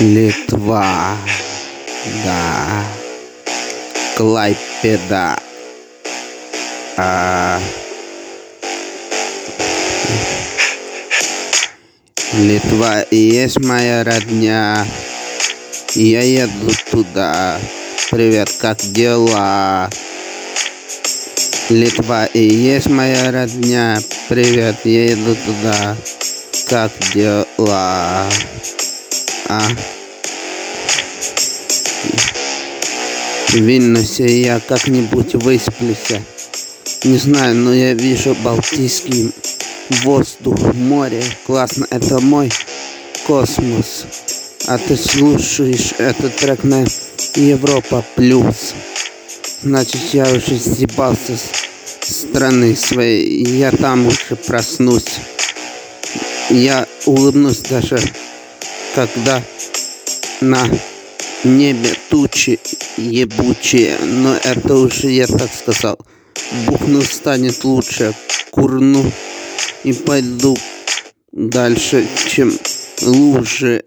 Литва, да, Клайпеда, а, Литва и есть моя родня, я еду туда. Привет, как дела? Литва и есть моя родня, привет, я еду туда. Как дела? А? В Вильнюсе я как-нибудь высплюсь. Не знаю, но я вижу Балтийский воздух, море. Классно, это мой космос. А ты слушаешь этот трек на Европа Плюс. Значит, я уже съебался с страны своей. Я там уже проснусь. Я улыбнусь даже когда на небе тучи ебучие, но это уже я так сказал. Бухну станет лучше, курну и пойду дальше, чем лучше.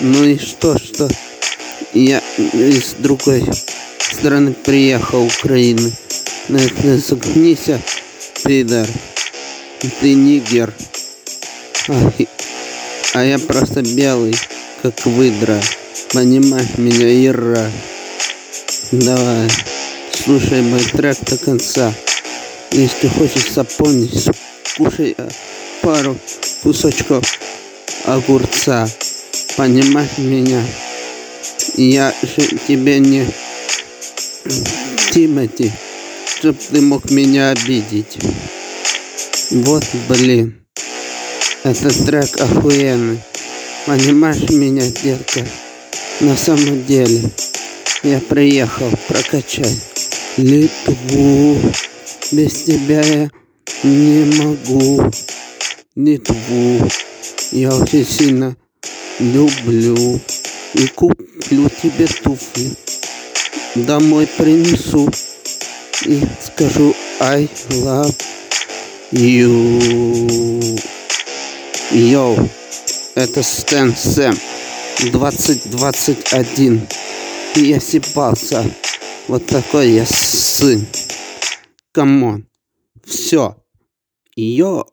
Ну и что, что я из другой страны приехал, Украины. На это загнись, пидор. Ты нигер. Ай. А я просто белый, как выдра. Понимаешь меня, Ира? Давай, слушай мой трек до конца. Если хочешь запомнить, кушай э, пару кусочков огурца. Понимаешь меня? Я же тебе не Тимати, чтоб ты мог меня обидеть. Вот, блин. Этот трек охуенный. Понимаешь меня, детка? На самом деле, я приехал прокачать Литву. Без тебя я не могу. Литву. Я очень сильно люблю. И куплю тебе туфли. Домой принесу. И скажу I love you. Йоу, это Стэн Сэм 2021. Я сипался. Вот такой я сын. Камон. Все. Йо.